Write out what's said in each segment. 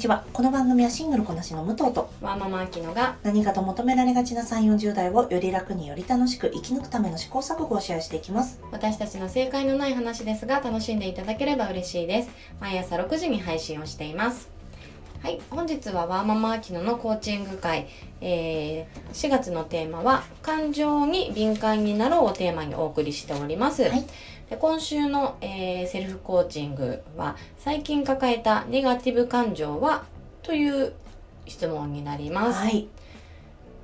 ちは。この番組はシングルこなしの武藤とワーママアキノが何かと求められがちな3 4 0代をより楽により楽しく生き抜くための試行錯誤をシェアしていきます。私たちの正解のない話ですが楽しんでいただければ嬉しいです。毎朝6時に配信をしていますはい本日はワーママアキノのコーチング会、えー、4月のテーマは感情に敏感になろうをテーマにお送りしております、はい。で今週の、えーセルフコーチングは最近抱えたネガティブ感情は？という質問になります、はい。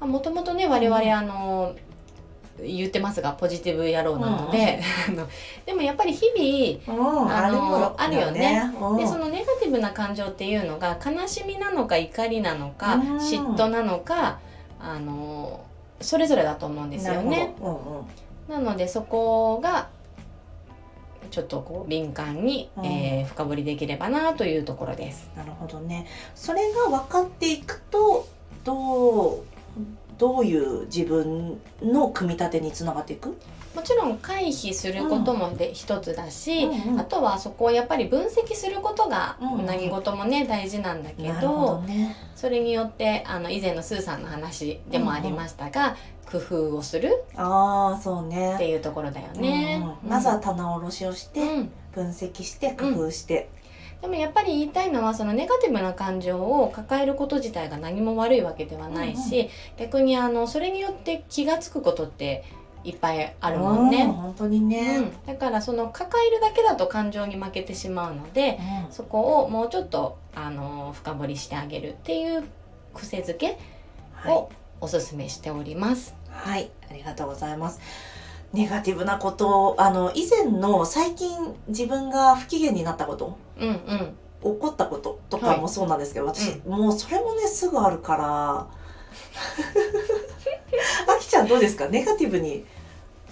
もともとね我々あの言ってますがポジティブ野郎なので、でもやっぱり日々うんあのあるよね。うん。でそのネガティブな感情っていうのが悲しみなのか怒りなのかうん。嫉妬なのかあのそれぞれだと思うんですよね。なのでそこがちょっとこう敏感に、うん。えー深掘りできればなというところです。なるほどね。それが分かっていくとどうどういう自分の組み立てにつながっていく、もちろん回避することもで一つだし、うんうんあとはそこをやっぱり分析することがうんうん。何事もね大事なんだけどどね。それによってあの以前のスーさんの話でもありましたが、工夫をするああそうね。っていうところだよね。うんうん。まずは棚卸しをして、うん。分析して工夫して、でもやっぱり言いたいのはそのネガティブな感情を抱えること自体が何も悪いわけではないし、逆にあのそれによって気が付くことっていっぱいあるもんうんね。本当にね、うん、だからその抱えるだけだと感情に負けてしまうのでうんそこをもうちょっとあの深掘りしてあげるっていう癖づけはいをおすすめしております。はい、ありがとうございます。ネガティブなことを、あの、以前の最近自分が不機嫌になったこと、うんうん。起こったこととかもそうなんですけど、私、うもうそれもね、すぐあるから、あきちゃんどうですか？ネガティブに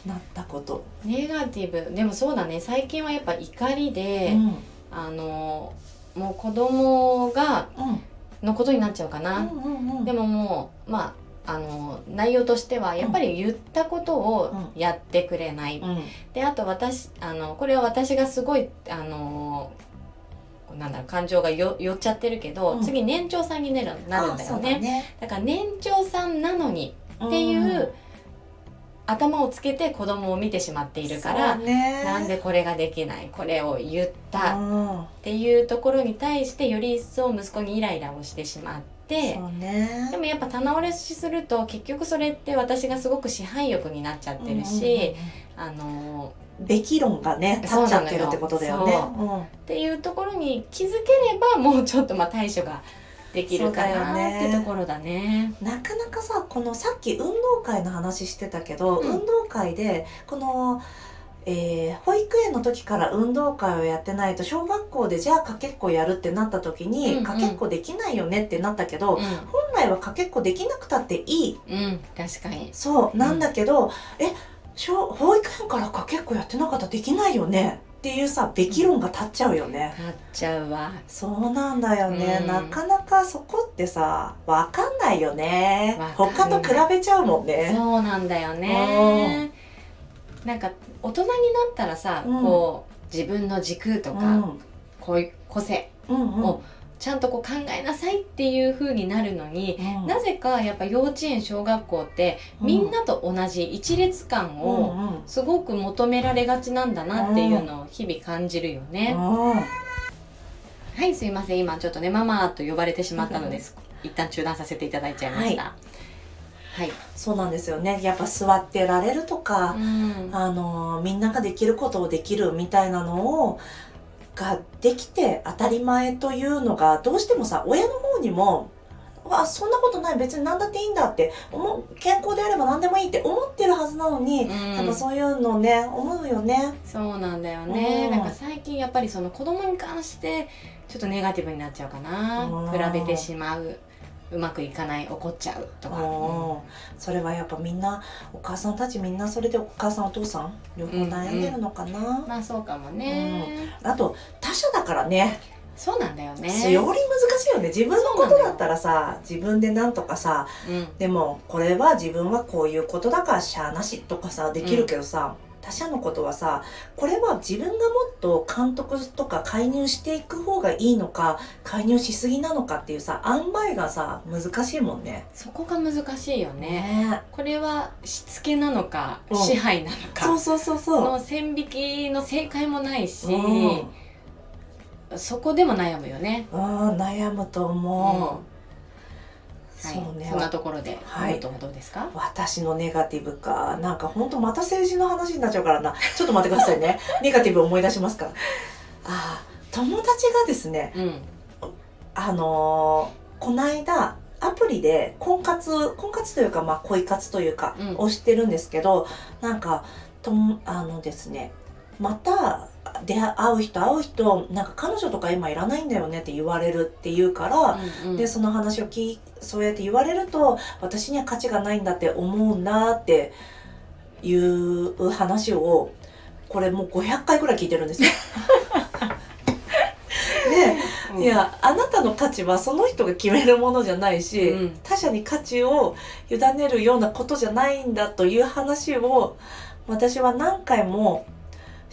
なったこと。ネガティブでもそうだね最近はやっぱ怒りで、うん。あのもう子供がうん。のことになっちゃうかな。うんうんうん。でももうまああの内容としてはやっぱり言ったことをやってくれない、うん。であと私あのこれは私がすごいあのなんだろう感情がよ寄っちゃってるけど、うん。次年長さんになるなるんだよね。ね。だから年長さんなのにっていう、頭をつけて子供を見てしまっているから、ね、なんでこれができないこれを言ったっうん、ていうところに対してより一層息子にイライラをしてしまっね。でもやっぱ棚卸しすると結局それって私がすごく支配欲になっちゃってるし、あのべき論がね立っちゃってるってことだよね。そう。っていうところに気づければもうちょっとまあ対処ができるかなね。ってところだね。うんなかなかさこのさっき運動会の話してたけど、うん。運動会でこの、えー保育園の時から運動会をやってないと小学校でじゃあかけっこやるってなった時に、うんうん。かけっこできないよねってなったけど、う本来はかけっこできなくたっていい。ん、うん、確かに。そうなんだけど、え小保育園からかけっこやってなかったらできないよね？っていうさべき論が立っちゃうよね。なっちゃうわ。そうなんだよね、うん。なかなかそこってさわかんないよね。他と比べちゃうもんね。そうなんだよね。なんか大人になったらさ、うん。こう自分の軸とか、うん。こういう個性をちゃんとこう考えなさいっていう風になるのに、うん。なぜかやっぱ幼稚園小学校ってみんなと同じ一列感をすごく求められがちなんだなっていうのを日々感じるよね。うん。はいすいません。今ちょっとねママと呼ばれてしまったのです。一旦中断させていただいちゃいました。はい。そうなんですよね。やっぱ座ってられるとか、うん。あのみんなができることをできるみたいなのをができて当たり前というのがどうしてもさ親の方にもわそんなことない別に何だっていいんだって思う健康であれば何でもいいって思ってるはずなのに、うん。やっぱそういうのね思うよね。そうなんだよね、うん。なんか最近やっぱりその子供に関してちょっとネガティブになっちゃうかな、うん。比べてしまううまくいかない怒っちゃうとか、うんそれはやっぱみんなお母さんたちみんなそれでお母さんお父さん両方悩んでるのかな、まあそうかもね、あと他者だからね。そうなんだよね。より難しいよね。自分のことだったらさ自分でなんとかさうん。でもこれは自分はこういうことだからしゃあなしとかさできるけどさ、他者のことはさこれは自分がもっと監督とか介入していく方がいいのか介入しすぎなのかっていうさ塩梅がさ難しいもんね。そこが難しいよねねこれはしつけなのかうん支配なのかそうそうそうそう。の線引きの正解もないし、うんそこでも悩むよね。うん、悩むと思う。はい、そうねそんなところで、はいどうですか？私のネガティブか。なんかほんとまた政治の話になっちゃうからな。ちょっと待ってくださいね。ネガティブ思い出しますか？ら。ああ、友達がですね、うん、あのーこの間、アプリで婚活、婚活というか、まあ恋活というか、うんをしてるんですけど、なんか、ともあのですね、また、出会う人会う人、なんか彼女とか今いらないんだよねって言われるって言うから、うんうん。でその話を聞いそうやって言われると私には価値がないんだって思うんだっていう話をこれもう500回ぐらい聞いてるんですよ。うんでいやあなたの価値はその人が決めるものじゃないし、うん。他者に価値を委ねるようなことじゃないんだという話を私は何回も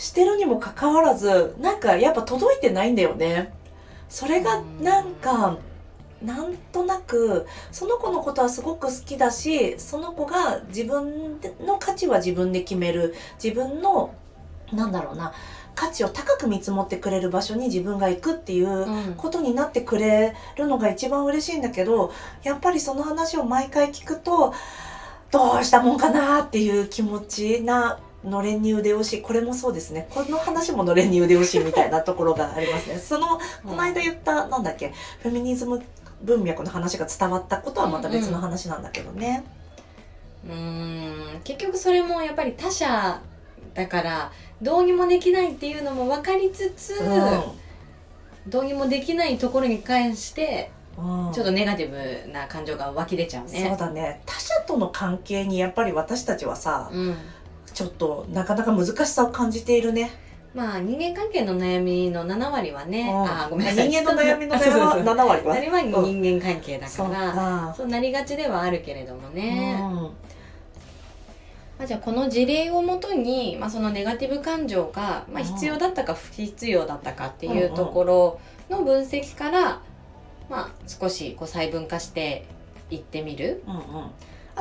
してるにもかかわらずなんかやっぱ届いてないんだよね。それがなんかなんとなくその子のことはすごく好きだしその子が自分の価値は自分で決める。自分のなんだろうな価値を高く見積もってくれる場所に自分が行くっていううん。ことになってくれるのが一番嬉しいんだけどやっぱりその話を毎回聞くとどうしたもんかなっていう気持ちなのれんに腕押しこれもそうですね。この話ものれんに腕押しみたいなところがありますね。そのこの間言ったなんだっけフェミニズム文脈の話が伝わったことはまた別の話なんだけどね。うーん。結局それもやっぱり他者だからどうにもできないっていうのも分かりつつ、どうにもできないところに関してうんうん。ちょっとネガティブな感情が湧き出ちゃうね。そうだね。他者との関係にやっぱり私たちはさうんちょっとなかなか難しさを感じているね。まあ人間関係の悩みの7割はね、うんあーごめんなさい人間の悩みの そうそうそう7割は？7割人間関係だから、か。そうなりがちではあるけれどもね、うんまあ、じゃあこの事例をもとに、まあ、そのネガティブ感情が、まあ、うん必要だったか不必要だったかっていうところの分析から、まあ、少しこう細分化していってみる。うんうん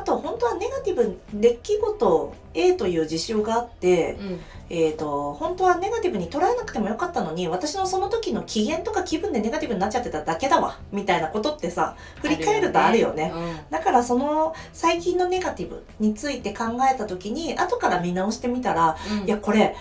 あと本当はネガティブ出来事 A という事象があって、うんえー、と本当はネガティブに捉えなくてもよかったのに私のその時の機嫌とか気分でネガティブになっちゃってただけだわみたいなことってさ振り返るとあるよね。だからその最近のネガティブについて考えた時に後から見直してみたらうんうんいやこれ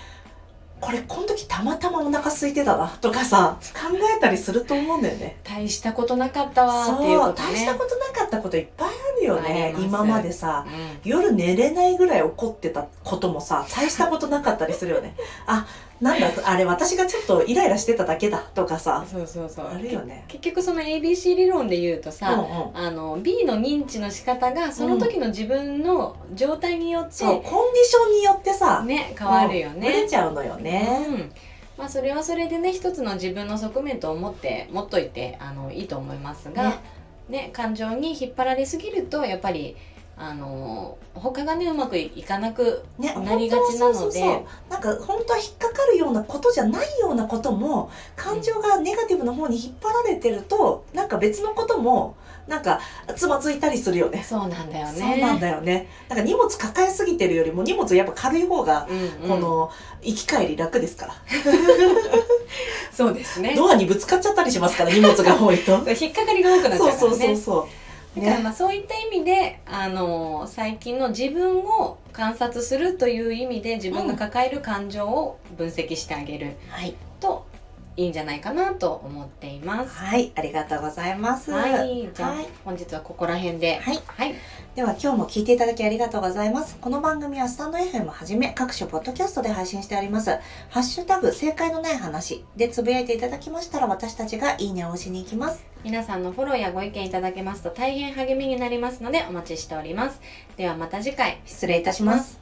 これこの時たまたまお腹空いてたなとかさ考えたりすると思うんだよね。大したことなかったわーっていうそうことね。大したことなかったこといっぱいあるよね今までさ。うん。夜寝れないぐらい怒ってたこともさ大したことなかったりするよね。あなんだあれ私がちょっとイライラしてただけだとかさ。そうそうそう。あるよね。結局その ABC 理論で言うとうんさ、うん。あの B の認知の仕方がその時の自分の状態によって、そうコンディションによってさね変わるよね。ちゃうのよね。うん。まあ、それはそれでね一つの自分の側面と思って持っといてあのいいと思いますが、ねね感情に引っ張られすぎるとやっぱりあの他がねうまくいかなくねなりがちなので。なんか本当は引っかかるようなことじゃないようなことも感情がネガティブの方に引っ張られてるとなんか別のこともなんかつまずいたりするよね。そうなんだよね。そうなんだよね。なんか荷物抱えすぎてるよりも荷物やっぱ軽い方がうんうん。この行き帰り楽ですから、そうですね。ドアにぶつかっちゃったりしますから荷物が多いと。引っかかりが多くなっちゃうからね。そうそうそうそうだからまあそういった意味で、あの最近の自分を観察するという意味で自分が抱える感情を分析してあげる。はい、といいんじゃないかなと思っています。はい、ありがとうございますはい、じゃあ、はい本日はここら辺で、はいはい、では今日も聞いていただきありがとうございます。この番組はスタンド FM はじめ各種ポッドキャストで配信しております。ハッシュタグ正解のない話でつぶやいていただきましたら私たちがいいねを押しに行きます。皆さんのフォローやご意見いただけますと大変励みになりますのでお待ちしております。ではまた次回失礼いたします。